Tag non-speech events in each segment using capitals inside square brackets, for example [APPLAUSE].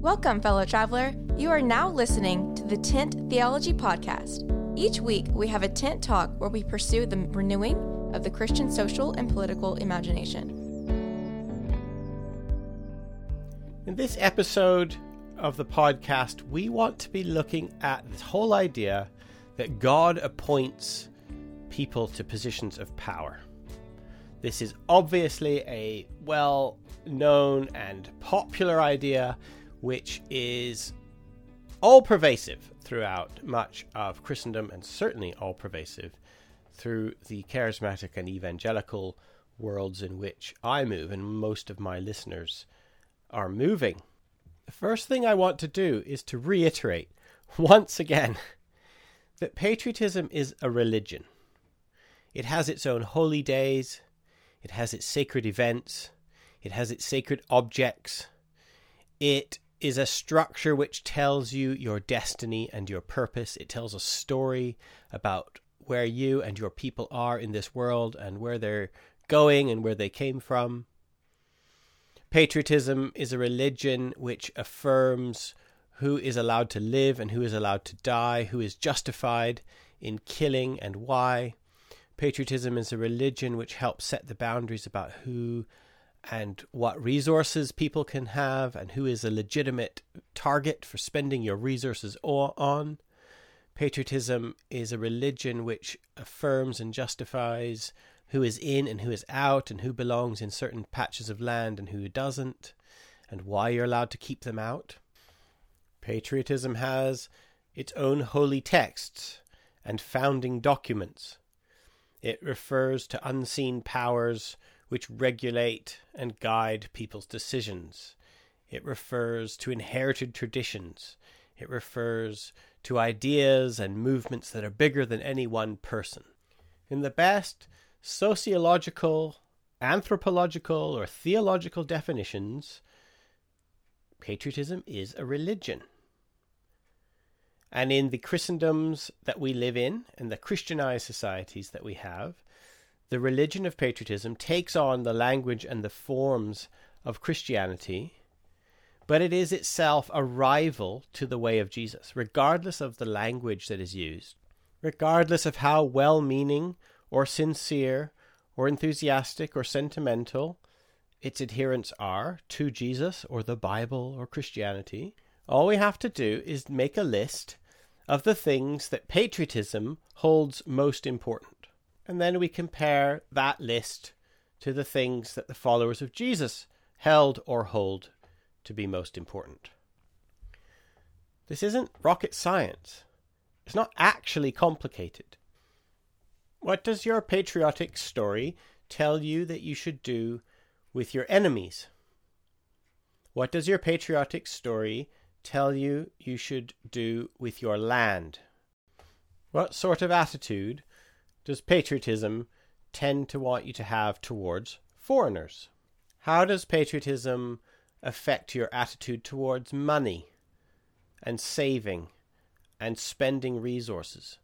Welcome, fellow traveler. You are now listening to the Tent Theology Podcast. Each week, we have a tent talk where we pursue the renewing of the Christian social and political imagination. In this episode of the podcast, we want to be looking at this whole idea that God appoints people to positions of power. This is obviously a well known and popular idea which is all pervasive throughout much of Christendom and certainly all pervasive through the charismatic and evangelical worlds in which I move and most of my listeners are moving. The first thing I want to do is to reiterate once again that patriotism is a religion. It has its own holy days, it has its sacred events, it has its sacred objects. It is a structure which tells you your destiny and your purpose. It tells a story about where you and your people are in this world and where they're going and where they came from. Patriotism is a religion which affirms who is allowed to live and who is allowed to die, who is justified in killing and why. Patriotism is a religion which helps set the boundaries about who and what resources people can have and who is a legitimate target for spending your resources on. Patriotism is a religion which affirms and justifies who is in and who is out and who belongs in certain patches of land and who doesn't and why you're allowed to keep them out. Patriotism has its own holy texts and founding documents. It refers to unseen powers which regulate and guide people's decisions. It refers to inherited traditions. It refers to ideas and movements that are bigger than any one person. In the best sociological, anthropological, or theological definitions, patriotism is a religion. And in the Christendoms that we live in, and the Christianized societies that we have, the religion of patriotism takes on the language and the forms of Christianity, but it is itself a rival to the way of Jesus, regardless of the language that is used, regardless of how well meaning or sincere or enthusiastic or sentimental its adherents are to Jesus or the Bible or Christianity. All we have to do is make a list of the things that patriotism holds most important and then we compare that list to the things that the followers of Jesus held or hold to be most important. This isn't rocket science. It's not actually complicated. What does your patriotic story tell you that you should do with your enemies? What does your patriotic story tell you you should do with your land? What sort of attitude does patriotism tend to want you to have towards foreigners? How does patriotism affect your attitude towards money and saving and spending resources?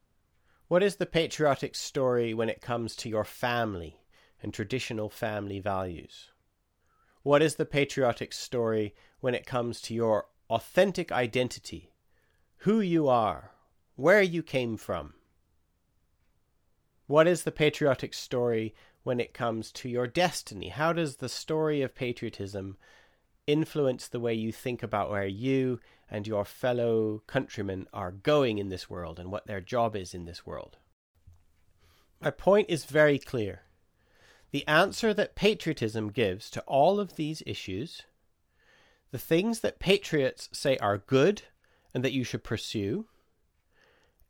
What is the patriotic story when it comes to your family and traditional family values? What is the patriotic story when it comes to your authentic identity, who you are, where you came from? What is the patriotic story when it comes to your destiny? How does the story of patriotism influence the way you think about where you and your fellow countrymen are going in this world and what their job is in this world? My point is very clear. The answer that patriotism gives to all of these issues, the things that patriots say are good and that you should pursue,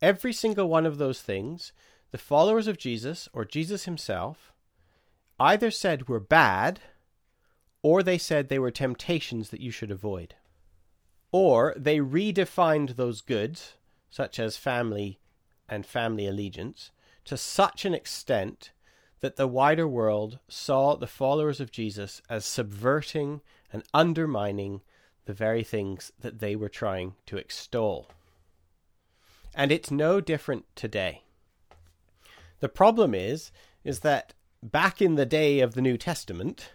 every single one of those things the followers of Jesus, or Jesus himself, either said were bad, or they said they were temptations that you should avoid. Or they redefined those goods, such as family and family allegiance, to such an extent that the wider world saw the followers of Jesus as subverting and undermining the very things that they were trying to extol. And it's no different today. The problem is, is that back in the day of the New Testament,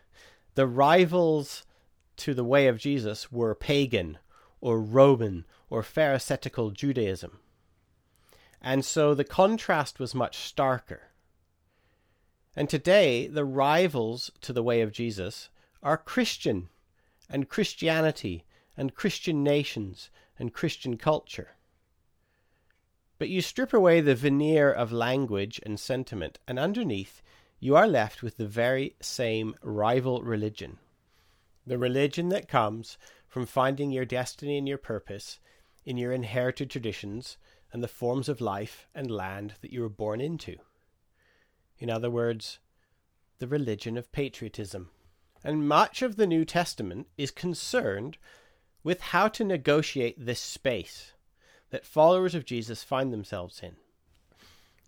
the rivals to the way of Jesus were pagan or Roman or Pharisaical Judaism. And so the contrast was much starker. And today, the rivals to the way of Jesus are Christian and Christianity and Christian nations and Christian culture. But you strip away the veneer of language and sentiment, and underneath you are left with the very same rival religion. The religion that comes from finding your destiny and your purpose in your inherited traditions and the forms of life and land that you were born into. In other words, the religion of patriotism. And much of the New Testament is concerned with how to negotiate this space that followers of Jesus find themselves in.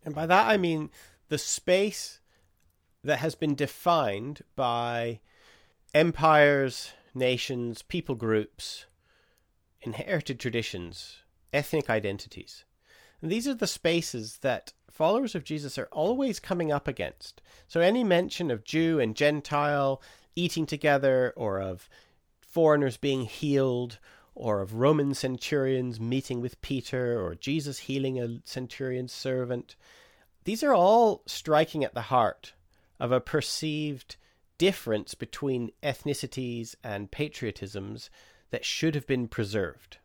And by that I mean the space that has been defined by empires, nations, people groups, inherited traditions, ethnic identities. And these are the spaces that followers of Jesus are always coming up against. So any mention of Jew and Gentile eating together, or of foreigners being healed, or of Roman centurions meeting with Peter, or Jesus healing a centurion's servant, these are all striking at the heart of a perceived difference between ethnicities and patriotisms that should have been preserved.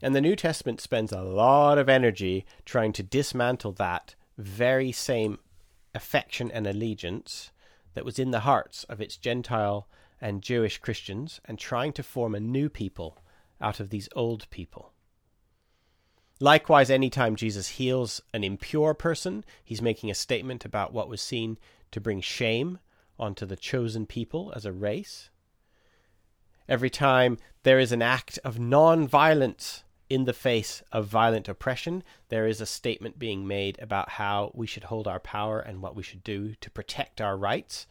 And the New Testament spends a lot of energy trying to dismantle that very same affection and allegiance that was in the hearts of its Gentile and Jewish Christians and trying to form a new people out of these old people. Likewise, anytime Jesus heals an impure person, he's making a statement about what was seen to bring shame onto the chosen people as a race. Every time there is an act of non violence in the face of violent oppression, there is a statement being made about how we should hold our power and what we should do to protect our rights.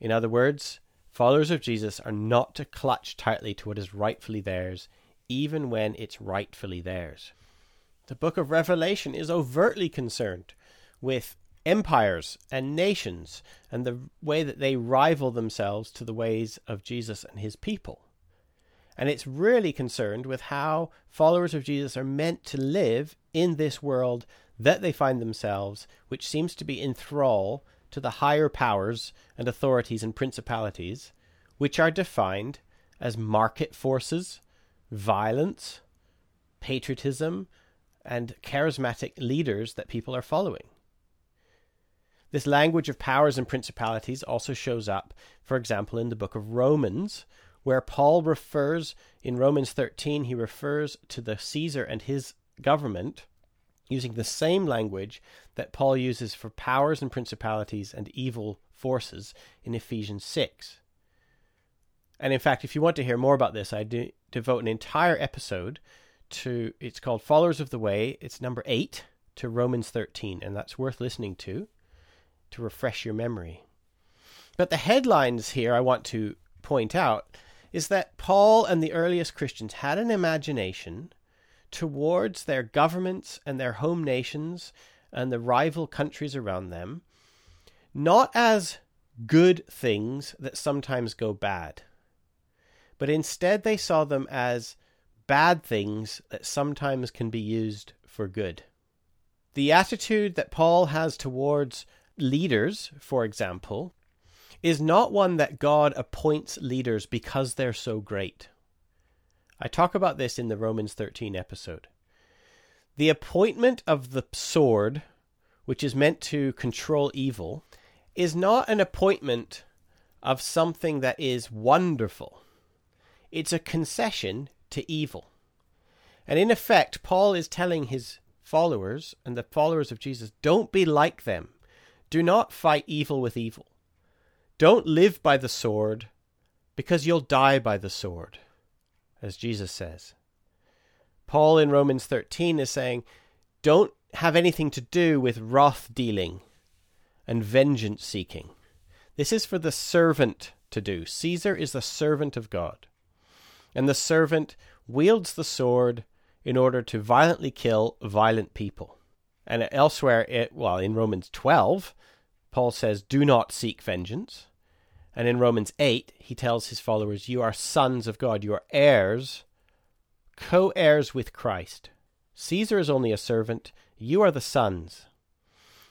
In other words, followers of Jesus are not to clutch tightly to what is rightfully theirs, even when it's rightfully theirs. The book of Revelation is overtly concerned with empires and nations and the way that they rival themselves to the ways of Jesus and his people. And it's really concerned with how followers of Jesus are meant to live in this world that they find themselves, which seems to be in thrall to the higher powers and authorities and principalities, which are defined as market forces, violence, patriotism, and charismatic leaders that people are following. This language of powers and principalities also shows up, for example, in the book of Romans, where Paul refers, in Romans 13, he refers to the Caesar and his government using the same language that Paul uses for powers and principalities and evil forces in Ephesians 6. And in fact, if you want to hear more about this, I do devote an entire episode to it's called Followers of the Way. It's number 8 to Romans 13, and that's worth listening to to refresh your memory. But the headlines here I want to point out is that Paul and the earliest Christians had an imagination towards their governments and their home nations and the rival countries around them, not as good things that sometimes go bad, but instead they saw them as bad things that sometimes can be used for good. The attitude that Paul has towards leaders, for example, is not one that God appoints leaders because they're so great. I talk about this in the Romans 13 episode. The appointment of the sword, which is meant to control evil, is not an appointment of something that is wonderful. It's a concession to evil. And in effect, Paul is telling his followers and the followers of Jesus don't be like them. Do not fight evil with evil. Don't live by the sword, because you'll die by the sword, as Jesus says. Paul in Romans 13 is saying, don't have anything to do with wrath dealing and vengeance seeking. This is for the servant to do. Caesar is the servant of God. And the servant wields the sword in order to violently kill violent people. And elsewhere, it, well, in Romans 12, Paul says, Do not seek vengeance. And in Romans 8, he tells his followers, You are sons of God, you are heirs co heirs with Christ. Caesar is only a servant, you are the sons.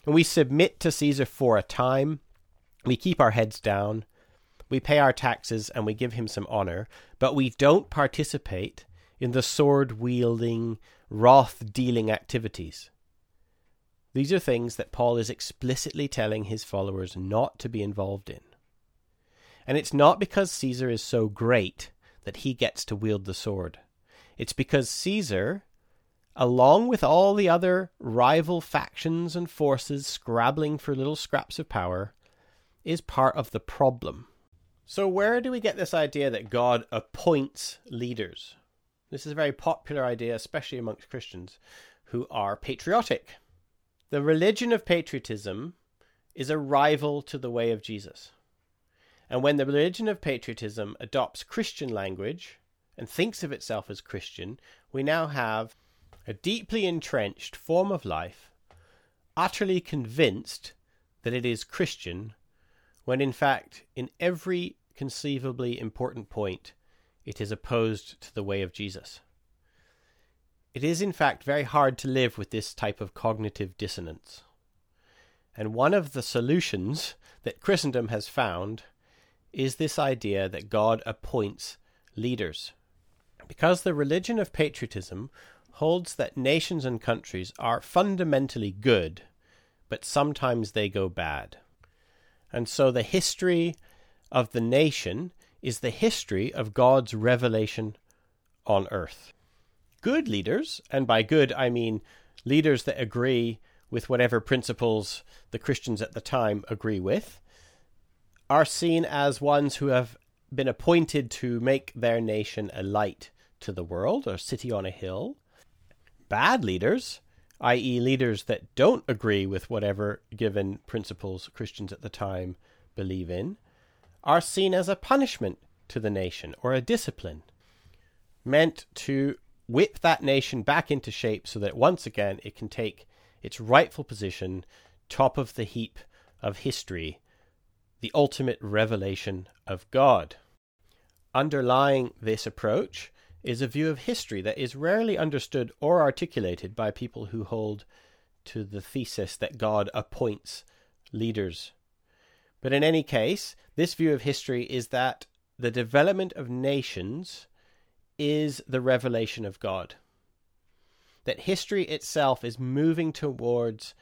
And we submit to Caesar for a time, we keep our heads down, we pay our taxes, and we give him some honor, but we don't participate in the sword wielding, wrath dealing activities. These are things that Paul is explicitly telling his followers not to be involved in. And it's not because Caesar is so great that he gets to wield the sword. It's because Caesar, along with all the other rival factions and forces scrabbling for little scraps of power, is part of the problem. So, where do we get this idea that God appoints leaders? This is a very popular idea, especially amongst Christians who are patriotic. The religion of patriotism is a rival to the way of Jesus. And when the religion of patriotism adopts Christian language and thinks of itself as Christian, we now have a deeply entrenched form of life, utterly convinced that it is Christian, when in fact, in every conceivably important point, it is opposed to the way of Jesus. It is, in fact, very hard to live with this type of cognitive dissonance. And one of the solutions that Christendom has found is this idea that God appoints leaders. Because the religion of patriotism holds that nations and countries are fundamentally good, but sometimes they go bad. And so the history of the nation is the history of God's revelation on earth. Good leaders, and by good I mean leaders that agree with whatever principles the Christians at the time agree with, are seen as ones who have been appointed to make their nation a light to the world, or city on a hill. Bad leaders, i.e., leaders that don't agree with whatever given principles Christians at the time believe in, are seen as a punishment to the nation or a discipline, meant to whip that nation back into shape so that once again it can take its rightful position top of the heap of history the ultimate revelation of God. Underlying this approach is a view of history that is rarely understood or articulated by people who hold to the thesis that God appoints leaders. But in any case, this view of history is that the development of nations is the revelation of God. That history itself is moving towards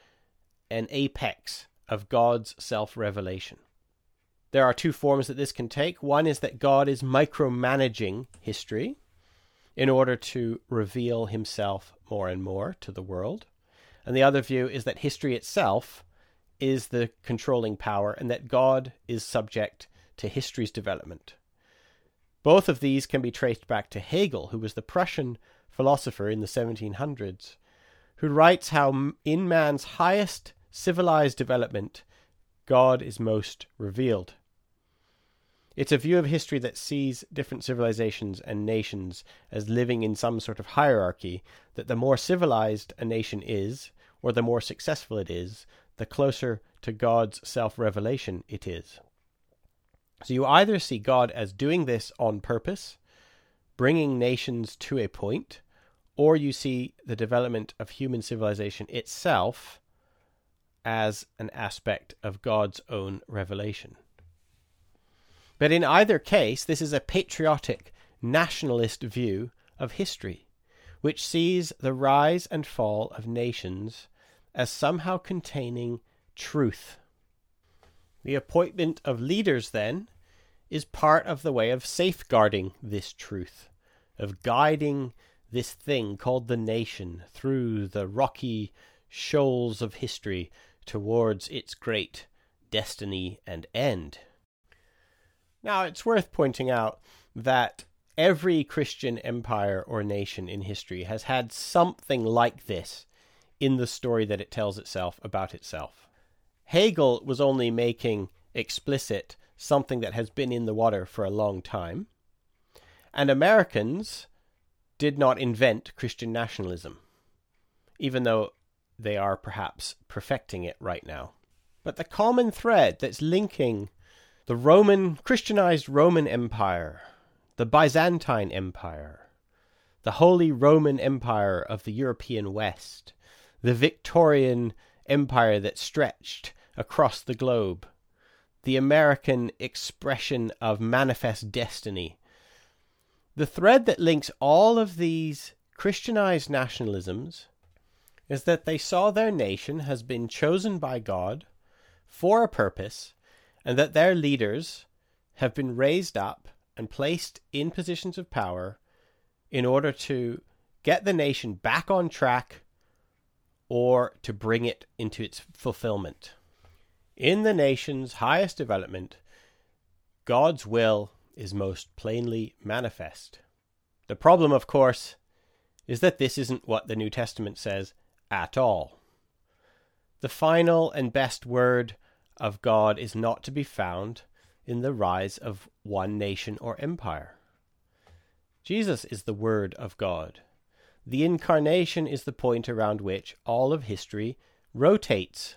an apex of God's self revelation. There are two forms that this can take. One is that God is micromanaging history in order to reveal himself more and more to the world. And the other view is that history itself is the controlling power and that God is subject to history's development. Both of these can be traced back to Hegel, who was the Prussian philosopher in the 1700s, who writes how in man's highest civilized development, God is most revealed. It's a view of history that sees different civilizations and nations as living in some sort of hierarchy, that the more civilized a nation is, or the more successful it is, the closer to God's self revelation it is. So you either see God as doing this on purpose, bringing nations to a point, or you see the development of human civilization itself as an aspect of God's own revelation. But in either case, this is a patriotic, nationalist view of history, which sees the rise and fall of nations as somehow containing truth. The appointment of leaders, then, is part of the way of safeguarding this truth, of guiding this thing called the nation through the rocky shoals of history towards its great destiny and end. Now, it's worth pointing out that every Christian empire or nation in history has had something like this in the story that it tells itself about itself. Hegel was only making explicit something that has been in the water for a long time, and Americans did not invent Christian nationalism, even though they are perhaps perfecting it right now. But the common thread that's linking the Roman, Christianized Roman Empire, the Byzantine Empire, the Holy Roman Empire of the European West, the Victorian Empire that stretched across the globe, the American expression of manifest destiny. The thread that links all of these Christianized nationalisms is that they saw their nation has been chosen by God for a purpose and that their leaders have been raised up and placed in positions of power in order to get the nation back on track or to bring it into its fulfillment. In the nation's highest development, God's will is most plainly manifest. The problem, of course, is that this isn't what the New Testament says at all. The final and best word of God is not to be found in the rise of one nation or empire. Jesus is the Word of God. The incarnation is the point around which all of history rotates.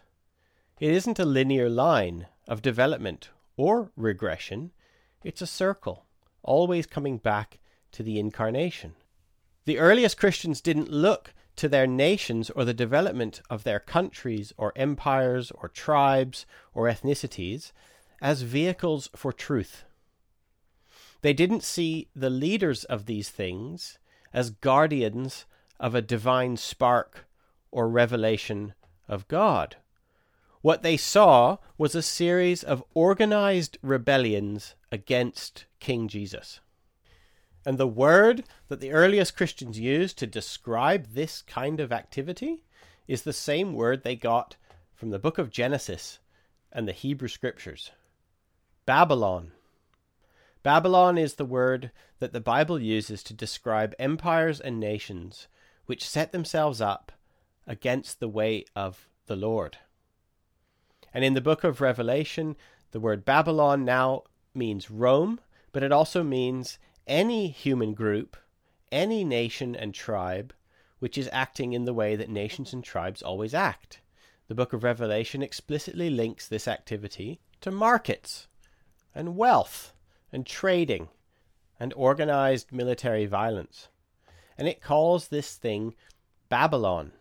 It isn't a linear line of development or regression, it's a circle, always coming back to the incarnation. The earliest Christians didn't look to their nations or the development of their countries or empires or tribes or ethnicities as vehicles for truth. They didn't see the leaders of these things as guardians of a divine spark or revelation of God. What they saw was a series of organized rebellions against King Jesus. And the word that the earliest Christians used to describe this kind of activity is the same word they got from the book of Genesis and the Hebrew scriptures Babylon. Babylon is the word that the Bible uses to describe empires and nations which set themselves up against the way of the Lord. And in the book of Revelation, the word Babylon now means Rome, but it also means any human group, any nation and tribe which is acting in the way that nations and tribes always act. The book of Revelation explicitly links this activity to markets and wealth and trading and organized military violence. And it calls this thing Babylon.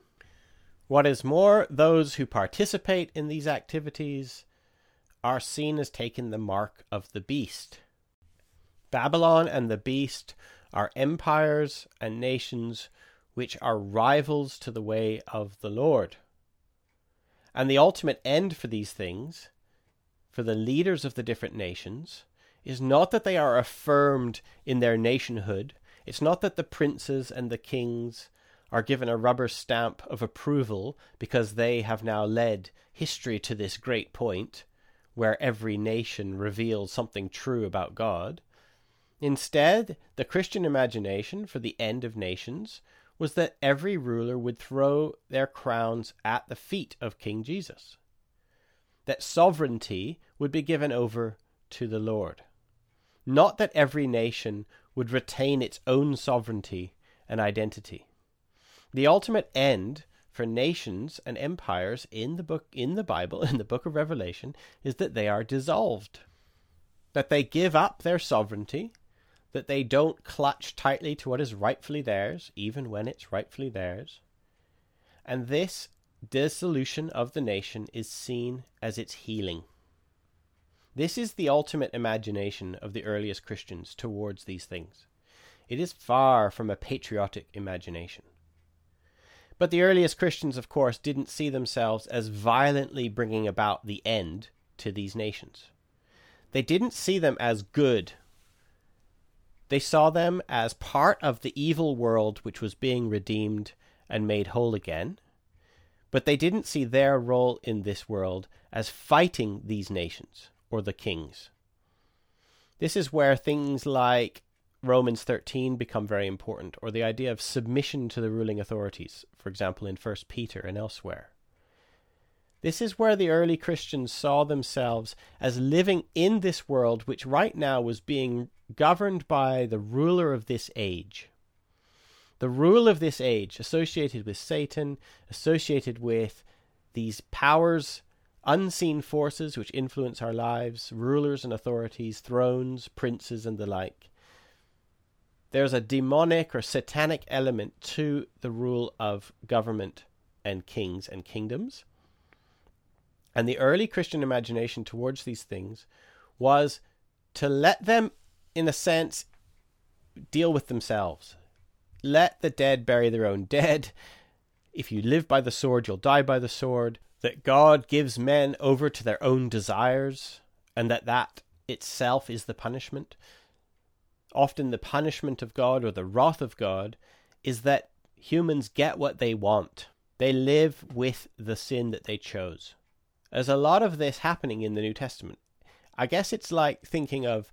What is more, those who participate in these activities are seen as taking the mark of the beast. Babylon and the beast are empires and nations which are rivals to the way of the Lord. And the ultimate end for these things, for the leaders of the different nations, is not that they are affirmed in their nationhood. It's not that the princes and the kings are given a rubber stamp of approval because they have now led history to this great point where every nation reveals something true about God. Instead, the Christian imagination for the end of nations was that every ruler would throw their crowns at the feet of King Jesus, that sovereignty would be given over to the Lord. Not that every nation would retain its own sovereignty and identity. The ultimate end for nations and empires in the book in the Bible [LAUGHS] in the book of Revelation is that they are dissolved that they give up their sovereignty that they don't clutch tightly to what is rightfully theirs, even when it's rightfully theirs. And this dissolution of the nation is seen as its healing. This is the ultimate imagination of the earliest Christians towards these things. It is far from a patriotic imagination. But the earliest Christians, of course, didn't see themselves as violently bringing about the end to these nations. They didn't see them as good they saw them as part of the evil world which was being redeemed and made whole again, but they didn't see their role in this world as fighting these nations or the kings. This is where things like Romans 13 become very important, or the idea of submission to the ruling authorities, for example, in 1 Peter and elsewhere. This is where the early Christians saw themselves as living in this world, which right now was being governed by the ruler of this age. The rule of this age, associated with Satan, associated with these powers, unseen forces which influence our lives, rulers and authorities, thrones, princes, and the like. there's a demonic or satanic element to the rule of government and kings and kingdoms. And the early Christian imagination towards these things was to let them, in a sense, deal with themselves. Let the dead bury their own dead. If you live by the sword, you'll die by the sword. That God gives men over to their own desires, and that that itself is the punishment. Often, the punishment of God or the wrath of God is that humans get what they want. They live with the sin that they chose. There's a lot of this happening in the New Testament. I guess it's like thinking of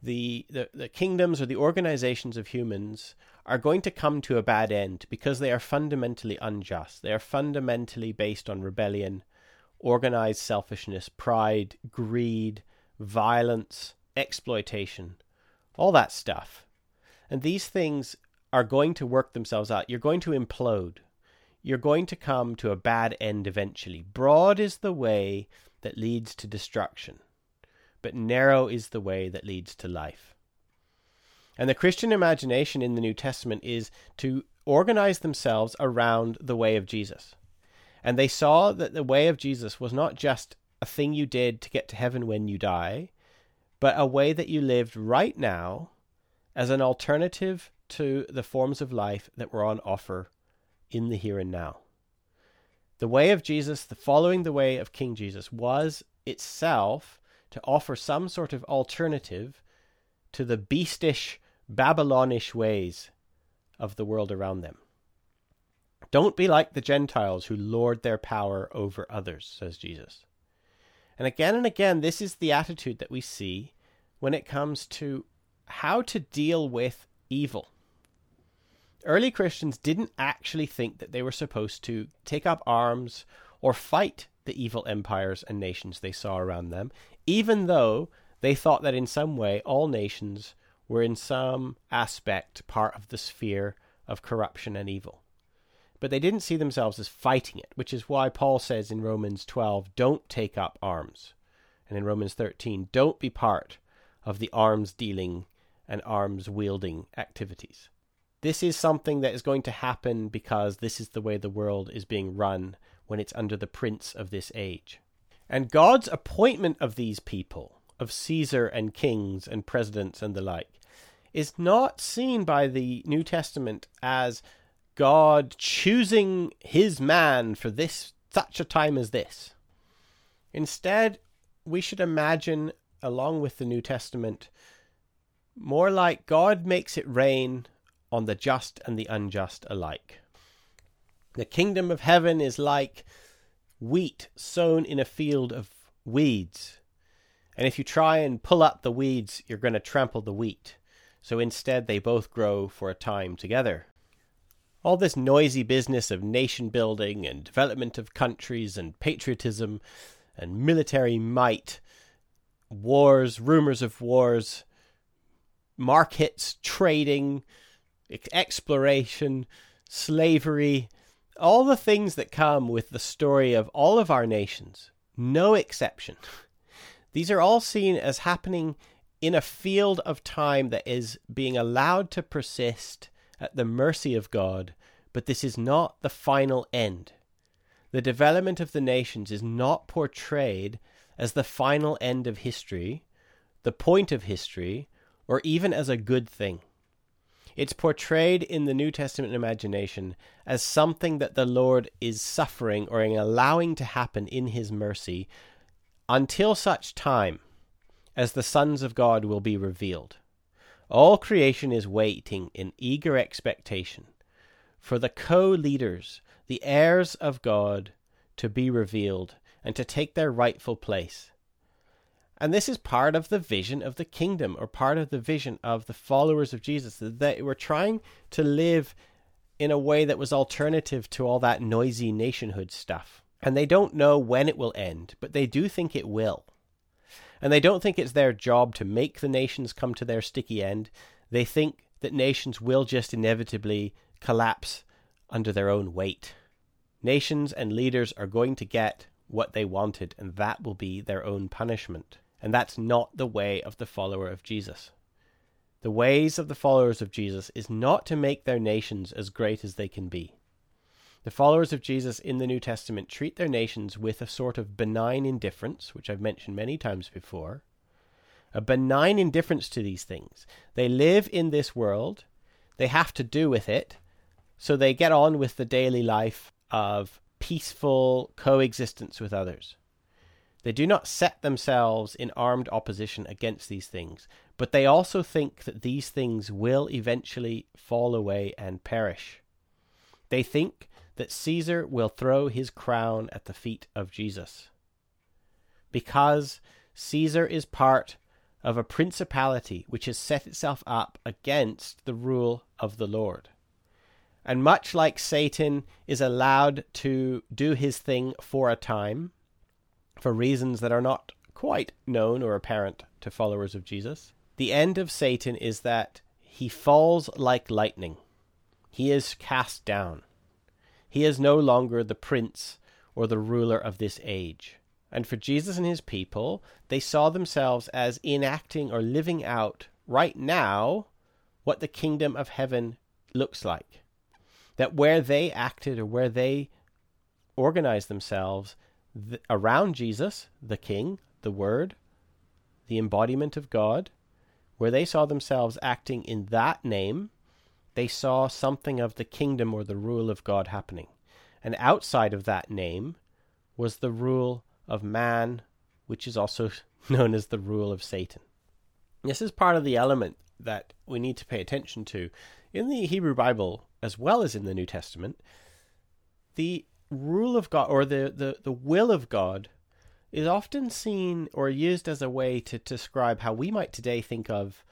the, the, the kingdoms or the organizations of humans are going to come to a bad end because they are fundamentally unjust. They are fundamentally based on rebellion, organized selfishness, pride, greed, violence, exploitation, all that stuff. And these things are going to work themselves out. You're going to implode you're going to come to a bad end eventually. Broad is the way that leads to destruction, but narrow is the way that leads to life. And the Christian imagination in the New Testament is to organize themselves around the way of Jesus. And they saw that the way of Jesus was not just a thing you did to get to heaven when you die, but a way that you lived right now as an alternative to the forms of life that were on offer in the here and now. The way of Jesus, the following the way of King Jesus, was itself to offer some sort of alternative to the beastish, Babylonish ways of the world around them. Don't be like the Gentiles who lord their power over others, says Jesus. And again and again, this is the attitude that we see when it comes to how to deal with evil early Christians didn't actually think that they were supposed to take up arms or fight the evil empires and nations they saw around them, even though they thought that in some way all nations were in some aspect part of the sphere of corruption and evil. But they didn't see themselves as fighting it, which is why Paul says in Romans 12, don't take up arms. And in Romans 13, don't be part of the arms dealing and arms wielding activities. This is something that is going to happen because this is the way the world is being run when it's under the prince of this age. And God's appointment of these people, of Caesar and kings and presidents and the like, is not seen by the New Testament as God choosing his man for this such a time as this. Instead, we should imagine, along with the New Testament, more like God makes it rain on the just and the unjust alike. The kingdom of heaven is like wheat sown in a field of weeds. And if you try and pull up the weeds, you're going to trample the wheat. So instead, they both grow for a time together. All this noisy business of nation building and development of countries and patriotism and military might, wars, rumors of wars, markets, trading, exploration, slavery, all the things that come with the story of all of our nations, no exception. These are all seen as happening in a field of time that is being allowed to persist at the mercy of God, but this is not the final end. The development of the nations is not portrayed as the final end of history, the point of history, or even as a good thing. It's portrayed in the New Testament imagination as something that the Lord is suffering or allowing to happen in His mercy until such time as the sons of God will be revealed. All creation is waiting in eager expectation for the co leaders, the heirs of God, to be revealed and to take their rightful place. And this is part of the vision of the kingdom, or part of the vision of the followers of Jesus, that they were trying to live in a way that was alternative to all that noisy nationhood stuff. And they don't know when it will end, but they do think it will. And they don't think it's their job to make the nations come to their sticky end. They think that nations will just inevitably collapse under their own weight. Nations and leaders are going to get what they wanted, and that will be their own punishment. And that's not the way of the follower of Jesus. The ways of the followers of Jesus is not to make their nations as great as they can be. The followers of Jesus in the New Testament treat their nations with a sort of benign indifference, which I've mentioned many times before. A benign indifference to these things. They live in this world, they have to do with it, so they get on with the daily life of peaceful coexistence with others. They do not set themselves in armed opposition against these things, but they also think that these things will eventually fall away and perish. They think that Caesar will throw his crown at the feet of Jesus. Because Caesar is part of a principality which has set itself up against the rule of the Lord. And much like Satan is allowed to do his thing for a time, for reasons that are not quite known or apparent to followers of Jesus, the end of Satan is that he falls like lightning. He is cast down. He is no longer the prince or the ruler of this age. And for Jesus and his people, they saw themselves as enacting or living out right now what the kingdom of heaven looks like that where they acted or where they organized themselves th- around Jesus, the King, the Word, the embodiment of God, where they saw themselves acting in that name, they saw something of the kingdom or the rule of God happening. And outside of that name was the rule of man, which is also [LAUGHS] known as the rule of Satan. This is part of the element that we need to pay attention to in the Hebrew Bible as well as in the New Testament, the rule of God or the, the, the will of God is often seen or used as a way to, describe how we might today think of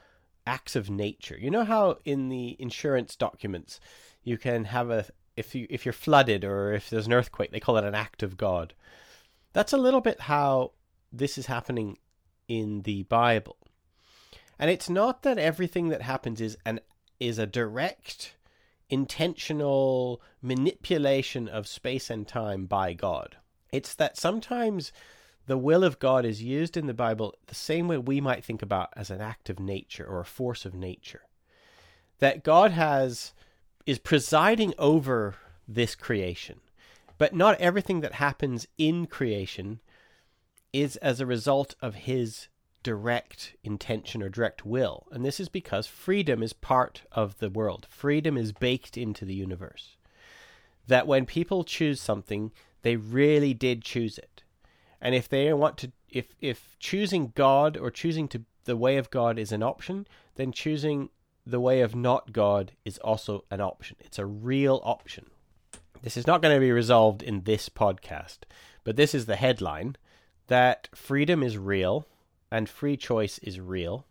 acts of nature. You know how in the insurance documents you can have a if you if you're flooded or if there's an earthquake, they call it an act of God. That's a little bit how this is happening in the Bible. And it's not that everything that happens is an is a direct intentional manipulation of space and time by God. It's that sometimes the will of God is used in the Bible the same way we might think about as an act of nature or a force of nature. That God has is presiding over this creation. But not everything that happens in creation is as a result of his direct intention or direct will. And this is because freedom is part of the world, freedom is baked into the universe. That when people choose something, they really did choose it. And if they want to, if, if choosing God or choosing to the way of God is an option, then choosing the way of not God is also an option. It's a real option. This is not going to be resolved in this podcast, but this is the headline that freedom is real and free choice is real,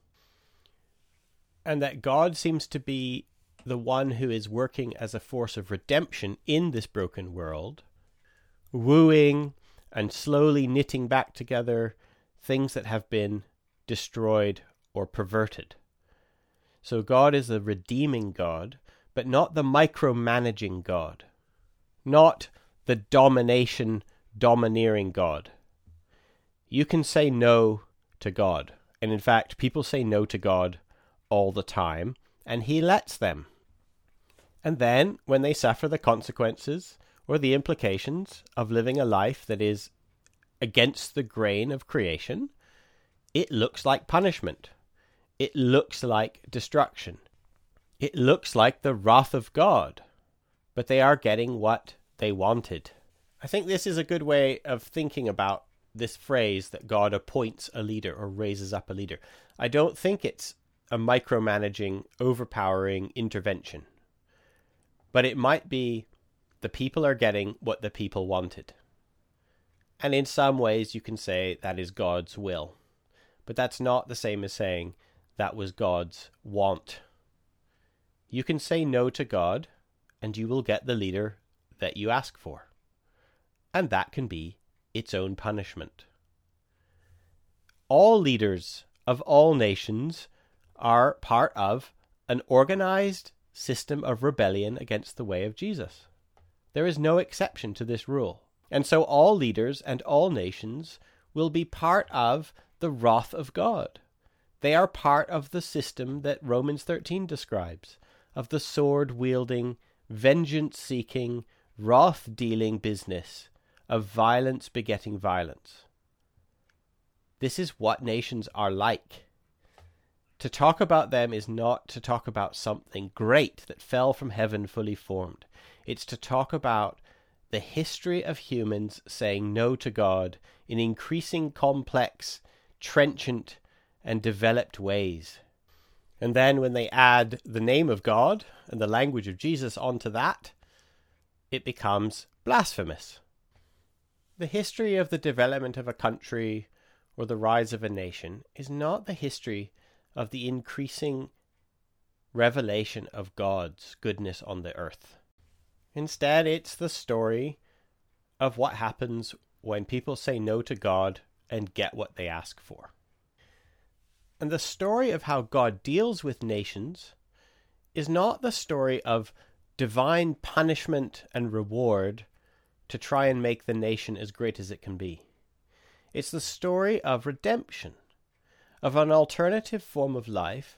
and that God seems to be the one who is working as a force of redemption in this broken world, wooing and slowly knitting back together things that have been destroyed or perverted. So God is a redeeming God, but not the micromanaging God, not the domination, domineering God. You can say no to God. And in fact, people say no to God all the time, and He lets them. And then, when they suffer the consequences or the implications of living a life that is against the grain of creation, it looks like punishment. It looks like destruction. It looks like the wrath of God. But they are getting what they wanted. I think this is a good way of thinking about this phrase that God appoints a leader or raises up a leader. I don't think it's a micromanaging, overpowering intervention. But it might be the people are getting what the people wanted. And in some ways, you can say that is God's will. But that's not the same as saying that was God's want. You can say no to God, and you will get the leader that you ask for. And that can be its own punishment. All leaders of all nations are part of an organized system of rebellion against the way of Jesus. There is no exception to this rule. And so all leaders and all nations will be part of the wrath of God. They are part of the system that Romans 13 describes of the sword wielding, vengeance seeking, wrath dealing business of violence begetting violence. This is what nations are like. To talk about them is not to talk about something great that fell from heaven fully formed. It's to talk about the history of humans saying no to God in increasing complex, trenchant, and developed ways. And then when they add the name of God and the language of Jesus onto that, it becomes blasphemous. The history of the development of a country or the rise of a nation is not the history of the increasing revelation of God's goodness on the earth. Instead, it's the story of what happens when people say no to God and get what they ask for. And the story of how God deals with nations is not the story of divine punishment and reward to try and make the nation as great as it can be. It's the story of redemption, of an alternative form of life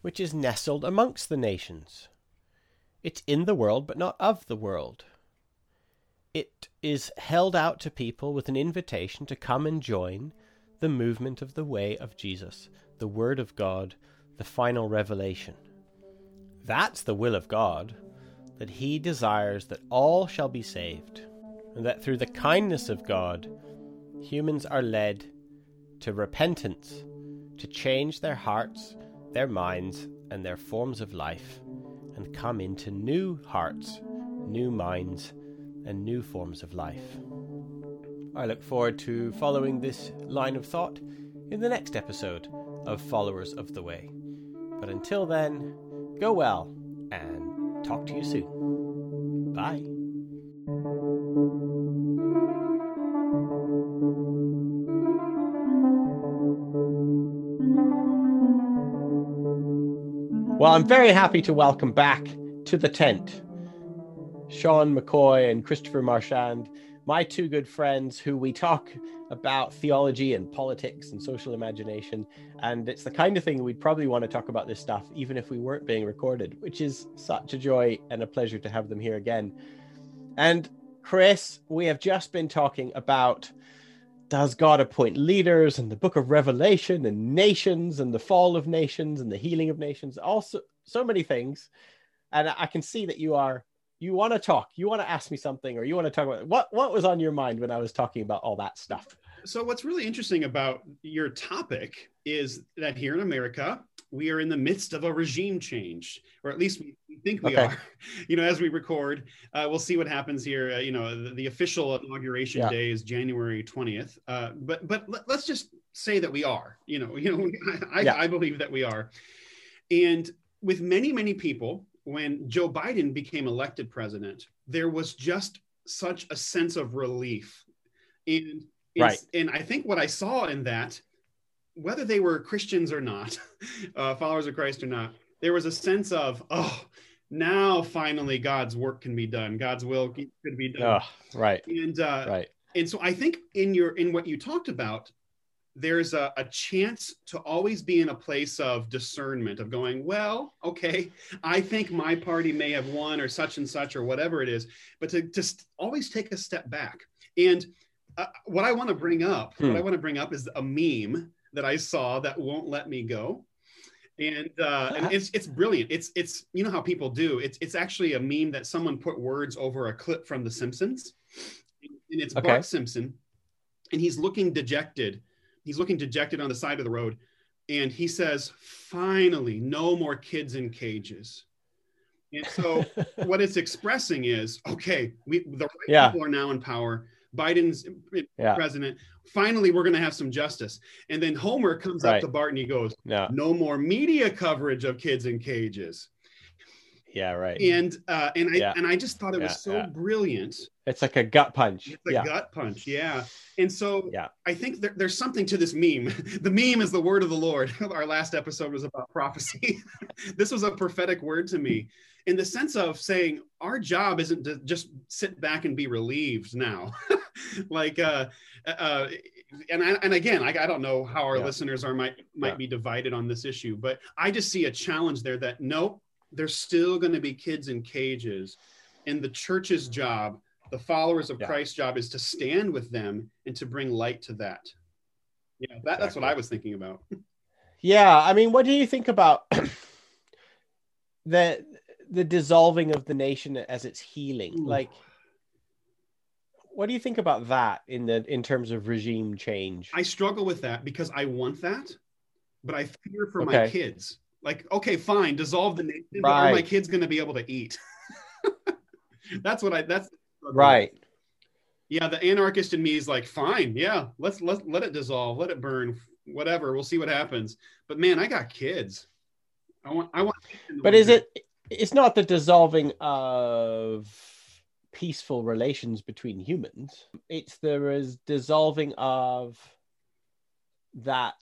which is nestled amongst the nations. It's in the world, but not of the world. It is held out to people with an invitation to come and join the movement of the way of Jesus, the Word of God, the final revelation. That's the will of God, that He desires that all shall be saved, and that through the kindness of God, humans are led to repentance, to change their hearts, their minds, and their forms of life, and come into new hearts, new minds, and new forms of life. I look forward to following this line of thought in the next episode of Followers of the Way. But until then, go well and talk to you soon. Bye. Well, I'm very happy to welcome back to the tent Sean McCoy and Christopher Marchand, my two good friends who we talk about theology and politics and social imagination. And it's the kind of thing we'd probably want to talk about this stuff even if we weren't being recorded, which is such a joy and a pleasure to have them here again. And Chris, we have just been talking about does God appoint leaders and the book of Revelation and nations and the fall of nations and the healing of nations, also so many things. And I can see that you are you want to talk, you want to ask me something, or you want to talk about what what was on your mind when I was talking about all that stuff. So what's really interesting about your topic is that here in America, we are in the midst of a regime change, or at least we think we okay. are. [LAUGHS] You know, as we record, uh, we'll see what happens here. Uh, you know, the, the official inauguration yeah. day is January twentieth. Uh, but but let, us just say that we are. You know, [LAUGHS] you know, I, yeah. I believe that we are, and with many many people, when Joe Biden became elected president, there was just such a sense of relief, and right. And I think what I saw in that, whether they were Christians or not, [LAUGHS] uh, followers of Christ or not, there was a sense of, oh, now finally God's work can be done. God's will can be done. Oh, right. And uh, right. And so I think in your in what you talked about, there's a, a, chance to always be in a place of discernment of going well okay i think my party may have won or such and such or whatever it is but to just always take a step back and uh, what I want to bring up, hmm. what I want to bring up is a meme that I saw that won't let me go. And, uh, and it's it's brilliant. It's it's you know how people do. It's it's actually a meme that someone put words over a clip from The Simpsons, and it's okay. Bart Simpson, and he's looking dejected. He's looking dejected on the side of the road, and he says, "Finally, no more kids in cages." And so, [LAUGHS] what it's expressing is, okay, we the right yeah. people are now in power Biden's yeah. president. Finally, we're going to have some justice. And then Homer comes right. up to Bart and he goes, no. no more media coverage of kids in cages. Yeah, right. And uh, and I yeah. and I just thought it yeah, was so yeah. brilliant. It's like a gut punch. It's a gut punch, yeah. And so yeah. I think there, there's something to this meme. [LAUGHS] the meme is the word of the Lord. [LAUGHS] Our last episode was about prophecy. [LAUGHS] this was a prophetic word to me in the sense of saying our job isn't to just sit back and be relieved now. like uh, uh, and I, and again, I, I don't know how our listeners are might might be divided on this issue, but I just see a challenge there that nope, there's still going to be kids in cages, and the church's mm-hmm. job, the followers of Yeah. Christ's job, is to stand with them and to bring light to that. Yeah, that, that's what I was thinking about. [LAUGHS] Yeah, I mean, what do you think about [CLEARS THROAT] the the dissolving of the nation as it's healing? Ooh. Like, what do you think about that in the in terms of regime change? I struggle with that because I want that, but I fear for my kids. Like, okay, fine, dissolve the nation, but are my kids going to be able to eat? [LAUGHS] that's what I. That's right. Yeah, the anarchist in me is like, fine, yeah, let's let let it dissolve, let it burn, whatever. We'll see what happens. But man, I got kids. I want. I want. But is it? It's not the dissolving of peaceful relations between humans. It's the dissolving of that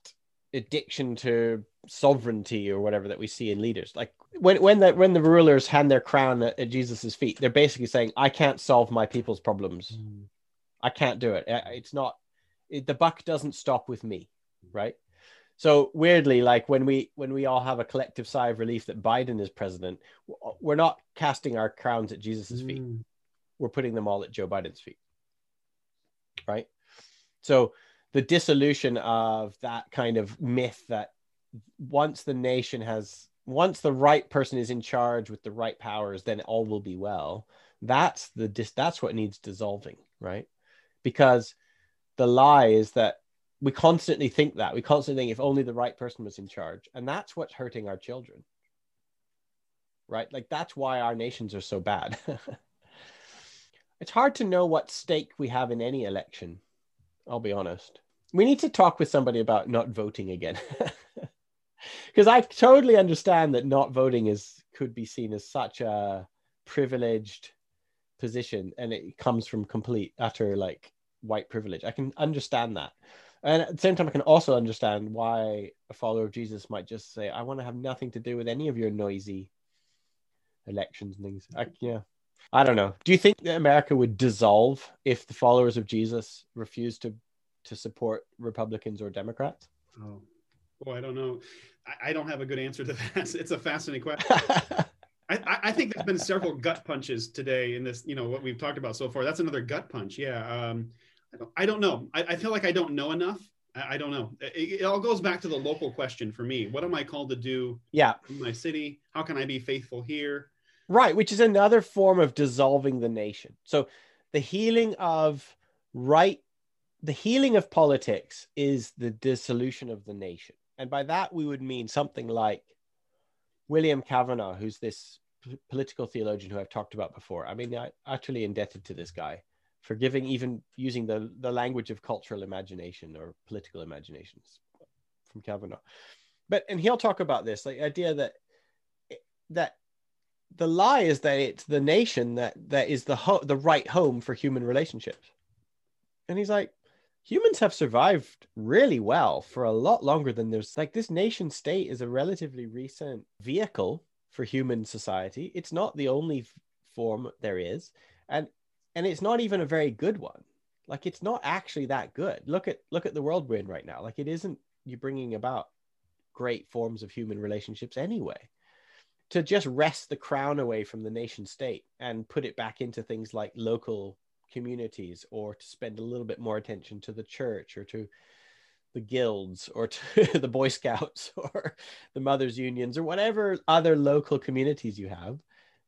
addiction to sovereignty or whatever that we see in leaders. Like when when the when the rulers hand their crown at, at Jesus's feet, they're basically saying, "I can't solve my people's problems. I can't do it. It's not. It, the buck doesn't stop with me, right?" So weirdly, like when we when we all have a collective sigh of relief that Biden is president, we're not casting our crowns at Jesus's feet. Mm. We're putting them all at Joe Biden's feet, right? So the dissolution of that kind of myth that once the nation has once the right person is in charge with the right powers, then all will be well. That's the dis- that's what needs dissolving, right? Because the lie is that we constantly think that we constantly think if only the right person was in charge and that's what's hurting our children right like that's why our nations are so bad [LAUGHS] it's hard to know what stake we have in any election i'll be honest. We need to talk with somebody about not voting again. [LAUGHS] Because i totally understand that not voting is could be seen as such a privileged position and it comes from complete utter like white privilege. I can understand that. And at the same time, I can also understand why a follower of Jesus might just say, "I want to have nothing to do with any of your noisy elections and things." I, yeah, I don't know. Do you think that America would dissolve if the followers of Jesus refused to to support Republicans or Democrats? Oh, boy, I don't know. I, I don't have a good answer to [LAUGHS] that. It's a fascinating question. [LAUGHS] I, I- I think there's been several gut punches today in this. You know what we've talked about so far. That's another gut punch. Yeah. Um, I don't. I don't know. I, I feel like I don't know enough. I, I don't know. It, it all goes back to the local question for me. What am I called to do yeah, in my city? How can I be faithful here? Right. Which is another form of dissolving the nation. So the healing of right, the healing of politics is the dissolution of the nation, and by that we would mean something like William Cavanaugh, who's this p- political theologian who I've talked about before. I mean, I actually indebted to this guy for giving even using the the language of cultural imagination or political imaginations from Cavanaugh. But and he'll talk about this, like idea that that the lie is that it's the nation that that is the ho- the right home for human relationships. And he's like, humans have survived really well for a lot longer than there's like this nation state is a relatively recent vehicle for human society. It's not the only form there is, and and it's not even a very good one. Like it's not actually that good. Look at look at the world we're in right now. Like it isn't you bringing about great forms of human relationships anyway to just wrest the crown away from the nation state and put it back into things like local communities or to spend a little bit more attention to the church or to the guilds or to [LAUGHS] the boy scouts [LAUGHS] or the mothers unions or whatever other local communities you have.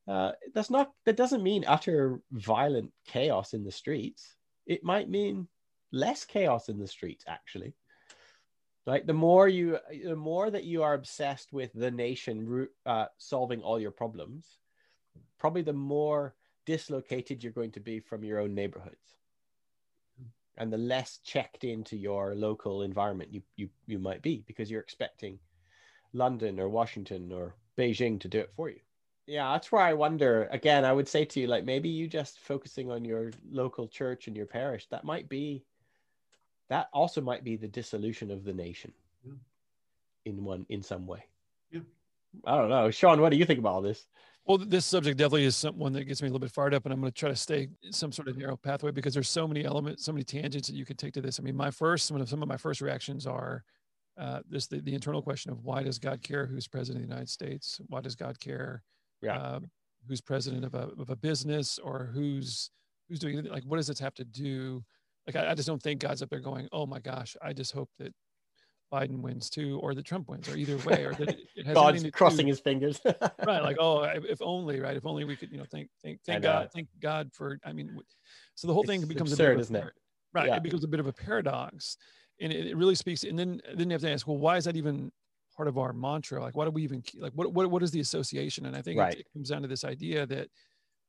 Uh, that's not that doesn't mean utter violent chaos in the streets. It might mean less chaos in the streets actually like the more you the more that you are obsessed with the nation uh, solving all your problems probably the more dislocated you're going to be from your own neighborhoods. And the less checked into your local environment you you, you might be because you're expecting london or washington or beijing to do it for you. Yeah that's where i wonder again i would say to you like maybe you just focusing on your local church and your parish that might be that also might be the dissolution of the nation Yeah. in one in some way Yeah. i don't know sean what do you think about all this Well, this subject definitely is some, one that gets me a little bit fired up, and I'm going to try to stay some sort of narrow pathway because there's so many elements, so many tangents that you could take to this. I mean, my first, some of, some of my first reactions are uh, this the, the internal question of why does God care who's president of the United States? Why does God care Yeah. uh, who's president of a, of a business or who's who's doing it? Like, what does this have to do? Like, I, I just don't think God's up there going, oh my gosh, I just hope that Biden wins too, or that Trump wins, or either way, or that it, it has God's crossing do- his fingers. [LAUGHS] right like [LAUGHS] oh if only right if only we could you know thank thank thank god thank god for i mean so the whole thing becomes absurd, a bit of a isn't it? right Yeah. it becomes a bit of a paradox and it, it really speaks and then then you have to ask well why is that even part of our mantra like why do we even ke- like what what, what is the association and i think it- it, comes down to this idea that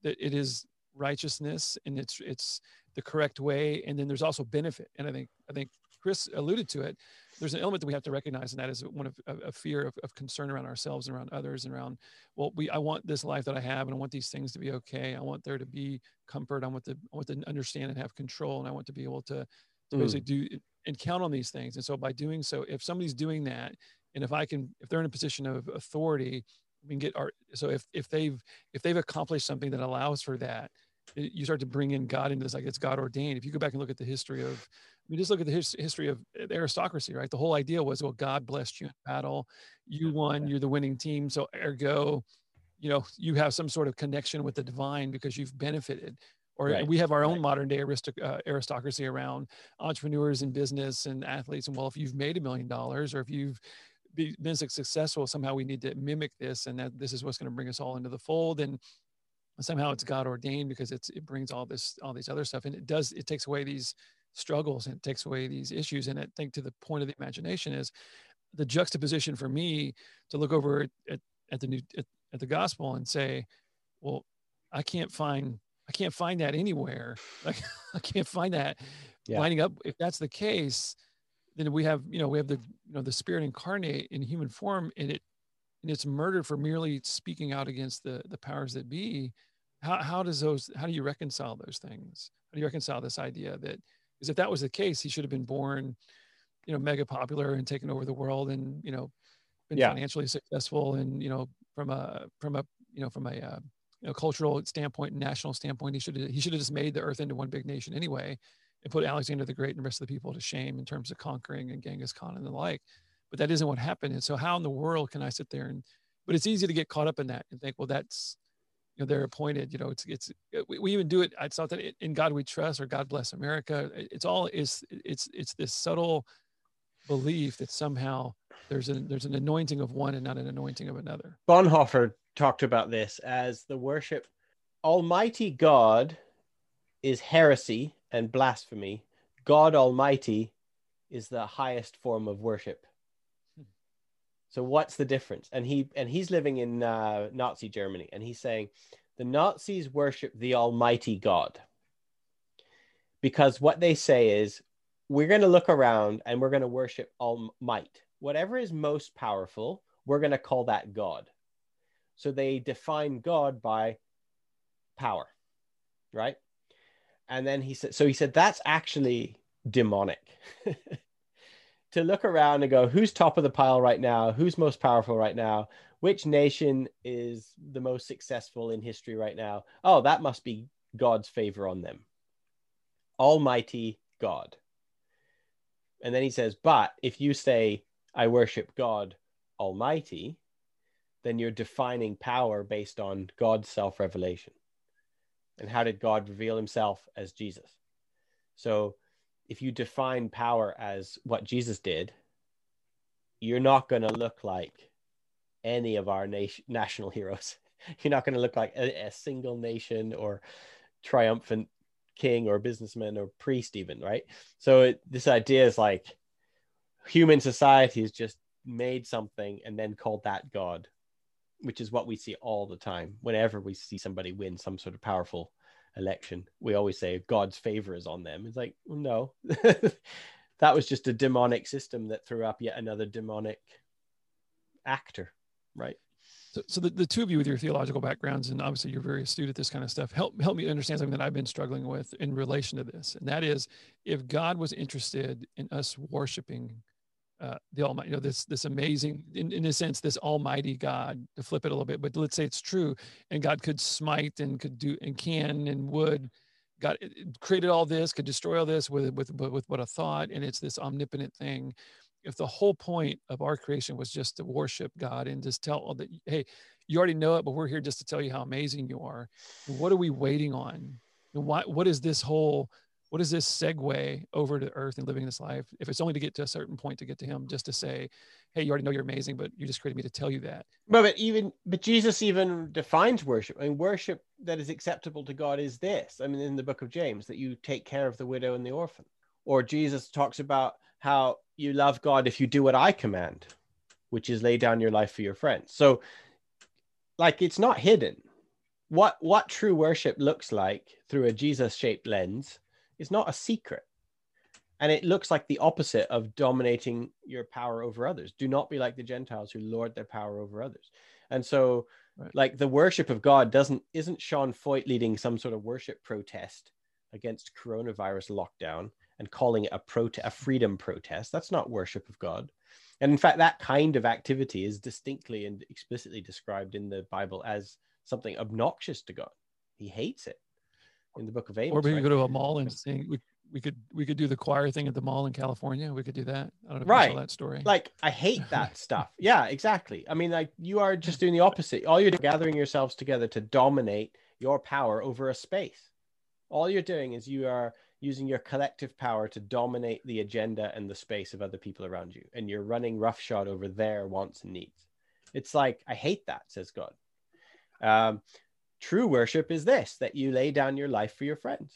that it is righteousness and it's it's the correct way and then there's also benefit. And i think i think chris alluded to it. There's an element that we have to recognize and that is one of a, fear of, of concern around ourselves and around others and around well we i want this life that i have and i want these things to be okay. I want there to be comfort. I want to i want to understand and have control and i want to be able to to Mm. basically do and count on these things. And so by doing so if somebody's doing that and if i can if they're in a position of authority we can get our so if if they've if they've accomplished something that allows for that you start to bring in god into this like it's god ordained if you go back and look at the history of I mean, just look at the his, history of the aristocracy, right? The whole idea was, well, God blessed you in battle. You won. You're the winning team. So, ergo, you know, you have some sort of connection with the divine because you've benefited. Or Right, we have our own right. modern day aristoc- uh, aristocracy around entrepreneurs and business and athletes. And well, if you've made a million dollars or if you've been successful, somehow we need to mimic this, and that this is what's going to bring us all into the fold. And somehow it's God ordained because it's it brings all this all these other stuff, and it does it takes away these struggles and it takes away these issues. And I think to the point of the imagination is the juxtaposition for me to look over at, at, at the new at, at the gospel and say, well, I can't find I can't find that anywhere. [LAUGHS] Like I can't find that Yeah. lining up. If that's the case, then we have you know we have the you know the spirit incarnate in human form and it and it's murdered for merely speaking out against the the powers that be. How how does those how do you reconcile those things? How do you reconcile this idea that because if that was the case, he should have been born, you know, mega popular and taken over the world and you know been Yeah. financially successful and you know from a from a you know from a uh, you know cultural standpoint and national standpoint he should have he should have just made the earth into one big nation anyway and put alexander the great and the rest of the people to shame in terms of conquering and genghis khan and the like but that isn't what happened. And so how in the world can i sit there and but it's easy to get caught up in that and think well that's you know they're appointed you know it's it's uh, we, we even do it. It's not that in god we trust or god bless america. It's all is it's it's this subtle belief that somehow there's an there's an anointing of one and not an anointing of another. Bonhoeffer talked about this as the worship. Almighty God is heresy and blasphemy. God Almighty is the highest form of worship. So what's the difference? And he and he's living in uh, Nazi Germany, and he's saying the Nazis worship the Almighty God because what they say is we're going to look around and we're going to worship all might. Whatever is most powerful, we're going to call that God. So they define God by power, right? And then he said, so he said, that's actually demonic. [LAUGHS] to look around and go, who's top of the pile right now? Who's most powerful right now? Which nation is the most successful in history right now? Oh, that must be God's favor on them. Almighty God. And then he says, but if you say, I worship God Almighty, then you're defining power based on God's self revelation. And how did God reveal himself as Jesus? So if you define power as what Jesus did, you're not going to look like any of our nation, national heroes. [LAUGHS] You're not going to look like a, a single nation or triumphant king or businessman or priest, even, right? So it, this idea is like human society has just made something and then called that God, which is what we see all the time. Whenever we see somebody win some sort of powerful election, we always say God's favor is on them. It's like, no, [LAUGHS] that was just a demonic system that threw up yet another demonic actor, right? So, so the, the two of you with your theological backgrounds, and obviously you're very astute at this kind of stuff, help help me understand something that I've been struggling with in relation to this. And that is if God was interested in us worshiping uh, the almighty you know this this amazing in, in a sense this almighty god to flip it a little bit but let's say it's true and god could smite and could do and can and would god created all this could destroy all this with with with what a thought and it's this omnipotent thing. If the whole point of our creation was just to worship god and just tell all that hey you already know it but we're here just to tell you how amazing you are. What are we waiting on? And why what is this whole what is this segue over to earth and living this life? If it's only to get to a certain point to get to him just to say hey you already know you're amazing but you just created me to tell you that. But, but even but jesus even defines worship. I mean worship that is acceptable to god is this i mean in the book of james that you take care of the widow and the orphan. Or jesus talks about how you love god if you do what i command which is lay down your life for your friends. So like it's not hidden. What what true worship looks like through a jesus shaped lens is not a secret. And it looks like the opposite of dominating your power over others. Do not be like the Gentiles who lord their power over others. And so, right. like the worship of God doesn't isn't Sean Feucht leading some sort of worship protest against coronavirus lockdown and calling it a prote- a freedom protest. That's not worship of God. And in fact, that kind of activity is distinctly and explicitly described in the Bible as something obnoxious to God. He hates it in the book of Amos. Or we right? could go to a mall and sing. We, we could we could do the choir thing at the mall in California. We could do that. I don't know right. that story. Like I hate [LAUGHS] that stuff. Yeah, exactly. I mean, like you are just doing the opposite. All you're gathering yourselves together to dominate your power over a space. All you're doing is you are using your collective power to dominate the agenda and the space of other people around you, and you're running roughshod over their wants and needs. It's like I hate that, says God. Um, True worship is this that you lay down your life for your friends.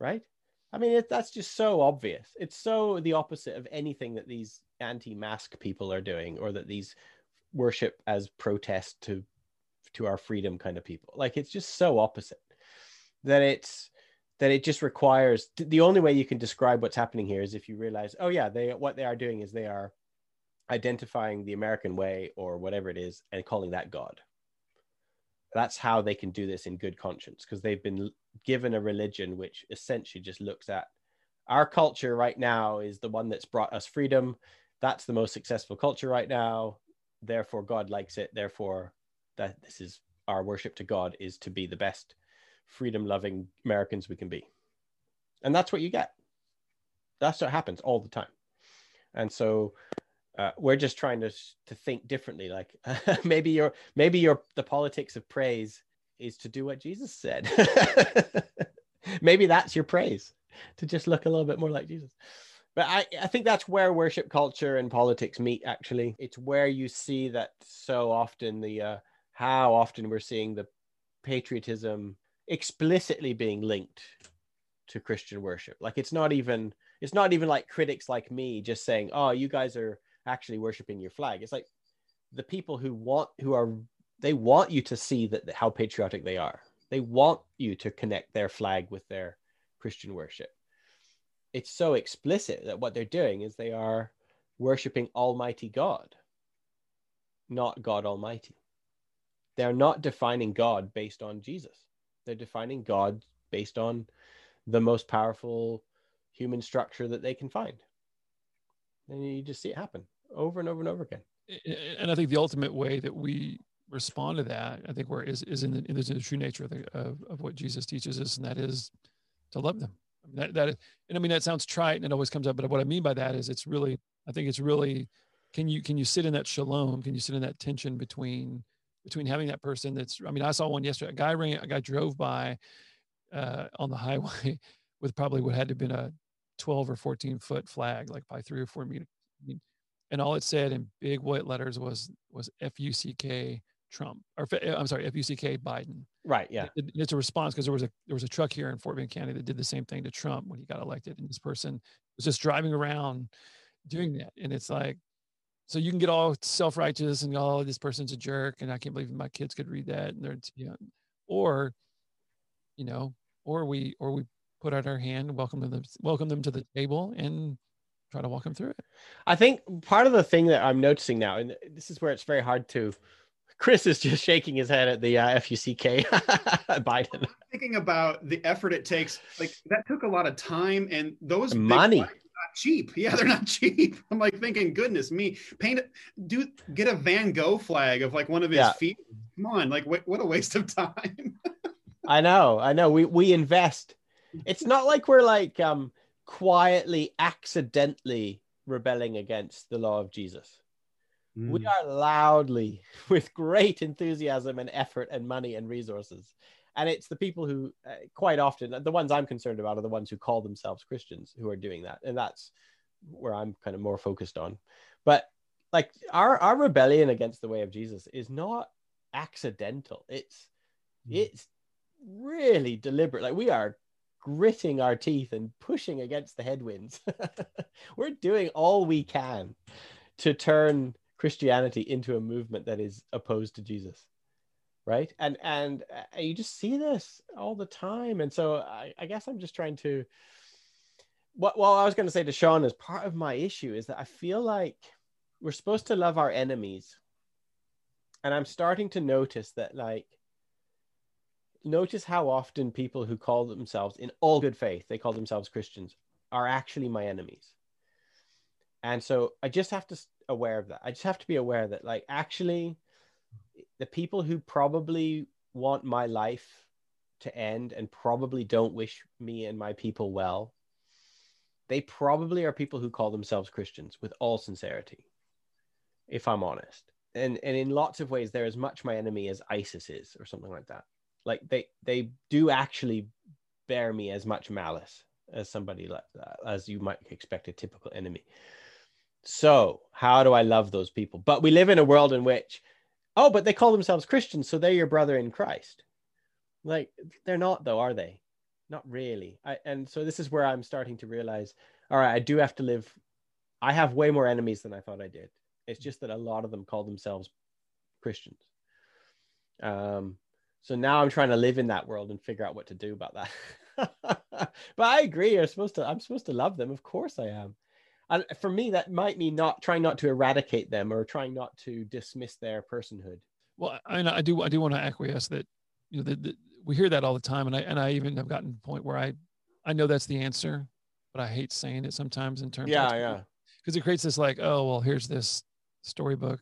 Right? I mean, it, that's just so obvious. It's so the opposite of anything that these anti mask people are doing or that these worship as protest to to our freedom kind of people like it's just so opposite that it's that it just requires the only way you can describe what's happening here is if you realize oh yeah they what they are doing is they are identifying the american way or whatever it is and calling that god that's how they can do this in good conscience because they've been given a religion which essentially just looks at our culture right now is the one that's brought us freedom. That's the most successful culture right now. Therefore god likes it. Therefore that this is our worship to god is to be the best freedom loving americans we can be. And that's what you get. That's what happens all the time. And so uh, we're just trying to to think differently. Like [LAUGHS] maybe your maybe your the politics of praise is to do what jesus said. [LAUGHS] Maybe that's your praise to just look a little bit more like jesus. But I, I think that's where worship culture and politics meet actually. It's where you see that so often the uh, how often we're seeing the patriotism explicitly being linked to christian worship. Like it's not even it's not even like critics like me just saying oh you guys are actually worshiping your flag. It's like the people who want who are they want you to see that how patriotic they are. They want you to connect their flag with their Christian worship. It's so explicit that what they're doing is they are worshiping Almighty God, not God Almighty. They're not defining God based on Jesus. They're defining God based on the most powerful human structure that they can find. And you just see it happen over and over and over again. And I think the ultimate way that we respond to that, I think, where is is in the, in the true nature of, the, of, of what Jesus teaches us, and that is to love them. I mean, that and I mean that sounds trite and it always comes up, but what I mean by that is it's really, I think it's really, can you can you sit in that shalom? Can you sit in that tension between between having that person that's I mean I saw one yesterday. A guy ran, a guy drove by uh, on the highway [LAUGHS] with probably what had to have been a 12 or 14 foot flag, like by three or four meters. I mean, and all it said in big white letters was was F-U-C-K Trump or I'm sorry F-U-C-K Biden. Right. Yeah. It, it's a response because there was a there was a truck here in Fort Bend County that did the same thing to Trump when he got elected, and this person was just driving around doing that, and it's like. So you can get all self-righteous and oh, this person's a jerk, and I can't believe my kids could read that, and they're, you know, or, you know, or we or we put out our hand, welcome them, welcome them to the table, and try to walk him through it. I think part of the thing that I'm noticing now, and this is where it's very hard to. Chris is just shaking his head at the uh, FUCK [LAUGHS] Biden. Thinking about the effort it takes, like that took a lot of time and those money. Not cheap. [LAUGHS] Yeah, they're not cheap. I'm like thinking, goodness me, paint it, do get a Van Gogh flag of like one of his Yeah. feet. Come on, like what, what a waste of time. [LAUGHS] I know, I know. We we invest. It's not like we're like um quietly, accidentally rebelling against the law of Jesus. Mm. We are loudly, [LAUGHS] with great enthusiasm and effort and money and resources. And it's the people who, uh, quite often, the ones I'm concerned about are the ones who call themselves Christians who are doing that. And that's where I'm kind of more focused on. But like our, our rebellion against the way of Jesus is not accidental. It's, Mm. it's really deliberate. Like we are gritting our teeth and pushing against the headwinds. [LAUGHS] We're doing all we can to turn Christianity into a movement that is opposed to Jesus. Right. And and uh, you just see this all the time. And so I, I guess I'm just trying to what well, I was going to say to Sean is part of my issue is that I feel like we're supposed to love our enemies. And I'm starting to notice that like notice how often people who call themselves in all good faith they call themselves christians are actually my enemies. And so i just have to aware of that. I just have to be aware that like actually the people who probably want my life to end and probably don't wish me and my people well they probably are people who call themselves christians with all sincerity if i'm honest. And and in lots of ways they're as much my enemy as isis is or something like that like they they do actually bear me as much malice as somebody like that as you might expect a typical enemy. So how do i love those people? But we live in a world in which oh but they call themselves christians so they're your brother in christ. Like they're not though are they? Not really. I, and so this is where i'm starting to realize all right i do have to live i have way more enemies than i thought i did. It's just that a lot of them call themselves christians. Um so now I'm trying to live in that world and figure out what to do about that. [LAUGHS] but I agree. You're supposed to. I'm supposed to love them. Of course I am. And for me, that might mean not trying not to eradicate them or trying not to dismiss their personhood. Well, I, I do I do want to acquiesce that you know that that we hear that all the time, and I and I even have gotten to the point where I I know that's the answer, but I hate saying it sometimes in terms of yeah. because it creates this like oh well here's this storybook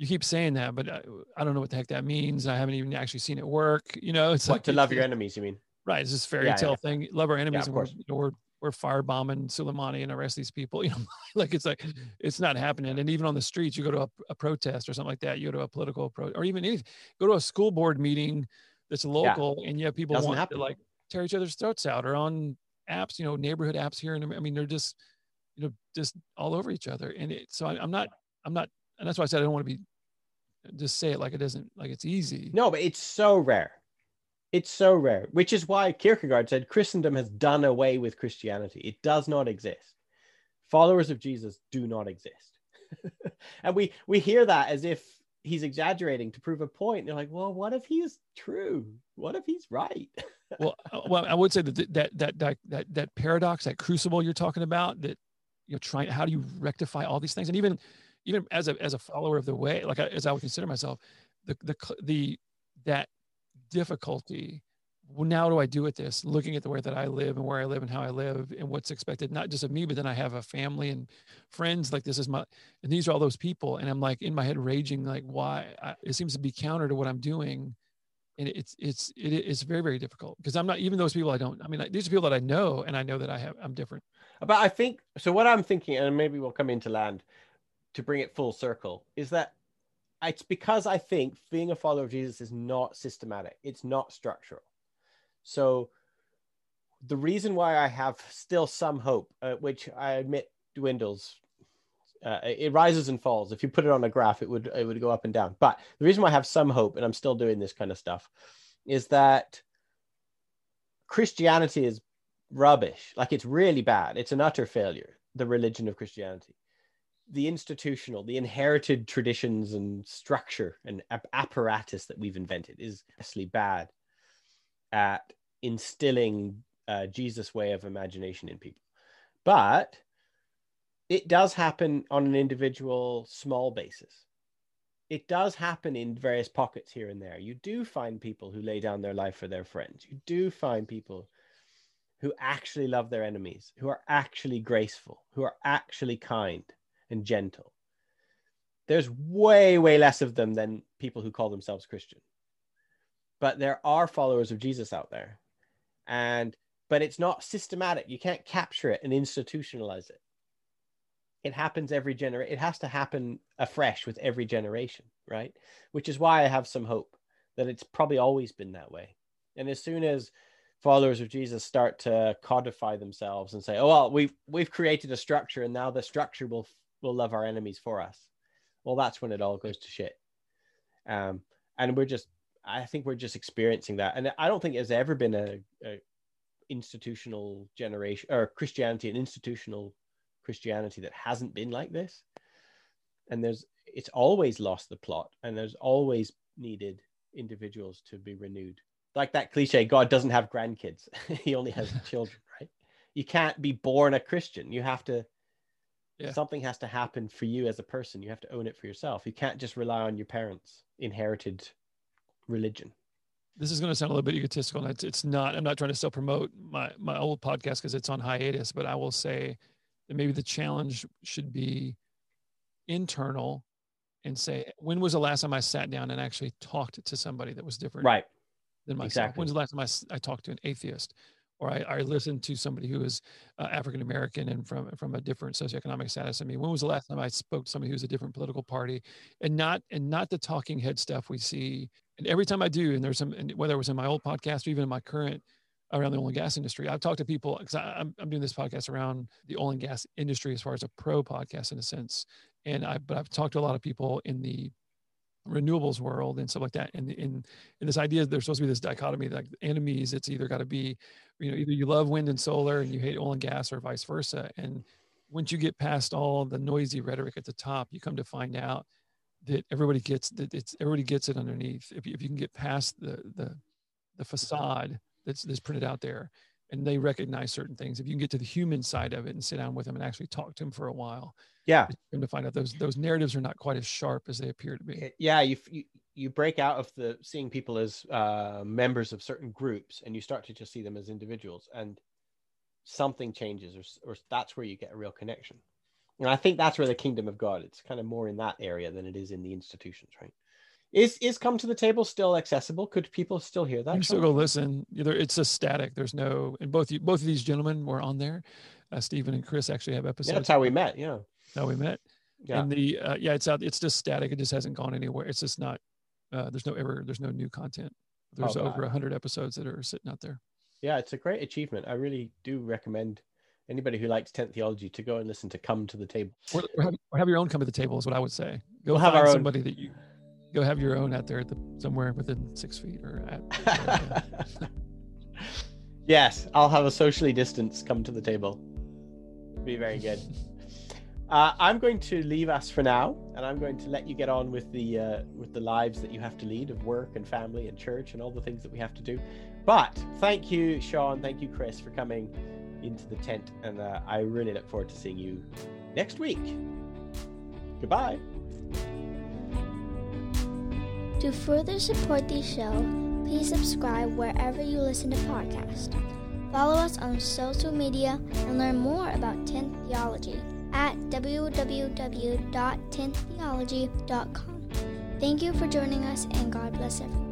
you keep saying that but I, I don't know what the heck that means i haven't even actually seen it work you know it's What like to love your enemies? You mean? right it's this fairy Yeah, tale yeah. thing love our enemies of we're, course. you know, we're we're firebombing Soleimani and arrest these people [LAUGHS] you know like it's like it's not happening and even on the streets you go to a, a protest or something like that you go to a political pro or even anything go to a school board meeting that's local and you have people Doesn't want happen. to like tear each other's throats out or on apps you know neighborhood apps here and i mean they're just you know just all over each other and it, so I, i'm not i'm not and that's why i said i don't want to be just say it like it isn't like it's easy No, but it's so rare. It's so rare, which is why Kierkegaard said Christendom has done away with Christianity. It does not exist. Followers of Jesus do not exist. [LAUGHS] and we we hear that as if he's exaggerating to prove a point. You're like, well, what if he's true? What if he's right? [LAUGHS] well uh, well i would say that th- that that that that, that paradox that crucible you're talking about that you're trying how do you rectify all these things and even even as a as a follower of the way like I, as i would consider myself the the the that difficulty well, now do i do with this? Looking at the way that i live and where i live and how i live and what's expected not just of me but then i have a family and friends like this is my and these are all those people. And i'm like in my head raging like why I, it seems to be counter to what i'm doing. And it's it's it, it's very very difficult. Because i'm not even those people i don't i mean these are people that i know and i know that i have i'm different. But I think so. What I'm thinking, and maybe we'll come into land to bring it full circle, is that it's because I think being a follower of Jesus is not systematic, it's not structural. So the reason why I have still some hope, uh, which I admit dwindles, uh, it rises and falls. If you put it on a graph, it would it would go up and down. But the reason why I have some hope, and I'm still doing this kind of stuff, is that Christianity is rubbish. Like it's really bad. It's an utter failure. The religion of Christianity, the institutional, the inherited traditions and structure and ap- apparatus that we've invented is actually bad at instilling uh, Jesus' way of imagination in people. But it does happen on an individual small basis. It does happen in various pockets here and there. You do find people who lay down their life for their friends. You do find people who actually love their enemies, who are actually graceful, who are actually kind and gentle. There's way, way less of them than people who call themselves Christian. But there are followers of Jesus out there. And but it's not systematic. You can't capture it and institutionalize it. It happens every generation. It has to happen afresh with every generation, right? Which is why I have some hope that it's probably always been that way. And as soon as followers of Jesus start to codify themselves and say, "Oh well, we've we've created a structure, and now the structure will will love our enemies for us," well, that's when it all goes to shit. Um, and we're just, I think we're just experiencing that, and I don't think there's ever been a, a institutional generation or Christianity, an institutional Christianity that hasn't been like this. And there's, it's always lost the plot, and there's always needed individuals to be renewed. Like that cliche, God doesn't have grandkids; [LAUGHS] He only has [LAUGHS] children, right? You can't be born a Christian. You have to. Yeah. Something has to happen for you as a person. You have to own it for yourself. You can't just rely on your parents' inherited religion this is going to sound a little bit egotistical and it's, it's not i'm not trying to still promote my my old podcast because it's on hiatus but i will say that maybe the challenge should be internal and say when was the last time i sat down and actually talked to somebody that was different right than myself exactly. when's the last time I, I talked to an atheist or I, I listened to somebody who is uh, African American and from from a different socioeconomic status. I mean, when was the last time I spoke to somebody who's a different political party, and not and not the talking head stuff we see. And every time I do, and there's some, and whether it was in my old podcast or even in my current around the oil and gas industry, I've talked to people because I'm I'm doing this podcast around the oil and gas industry as far as a pro podcast in a sense, and I but I've talked to a lot of people in the renewables world and stuff like that. And in in this idea, there's supposed to be this dichotomy, like enemies. It's either got to be, you know, either you love wind and solar and you hate oil and gas, or vice versa. And once you get past all the noisy rhetoric at the top, you come to find out that everybody gets that it's everybody gets it underneath. If you, if you can get past the the the facade that's that's printed out there, and they recognize certain things. If you can get to the human side of it and sit down with them and actually talk to them for a while, yeah, to find out those those narratives are not quite as sharp as they appear to be. Yeah, you you, you break out of the seeing people as uh, members of certain groups, and you start to just see them as individuals, and something changes, or or that's where you get a real connection. And I think that's where the kingdom of God. It's kind of more in that area than it is in the institutions, right? Is is come to the table still accessible? Could people still hear that? You still go listen. Either it's a static. There's no, and both you, both of these gentlemen were on there. Uh, Stephen and Chris actually have episodes. Yeah, that's how we met. Yeah, how we met. Yeah. And the uh, yeah, it's out. It's just static. It just hasn't gone anywhere. It's just not. Uh, there's no ever. There's no new content. There's oh, over a hundred episodes that are sitting out there. Yeah, it's a great achievement. I really do recommend anybody who likes tent theology to go and listen to Come to the Table. Or, or, have, or have, your own come to the table is what I would say. Go we'll have our somebody own. that you go have your own out there at the somewhere within six feet or at. [LAUGHS] yes, I'll have a socially distanced come to the table. Be very good. [LAUGHS] Uh, I'm going to leave us for now, and I'm going to let you get on with the uh, with the lives that you have to lead of work and family and church and all the things that we have to do. But thank you, Sean. Thank you, Chris, for coming into the tent, and uh, I really look forward to seeing you next week. Goodbye. To further support the show, please subscribe wherever you listen to podcasts. Follow us on social media and learn more about Tent Theology at www.tenttheology.com. Thank you for joining us and God bless everyone.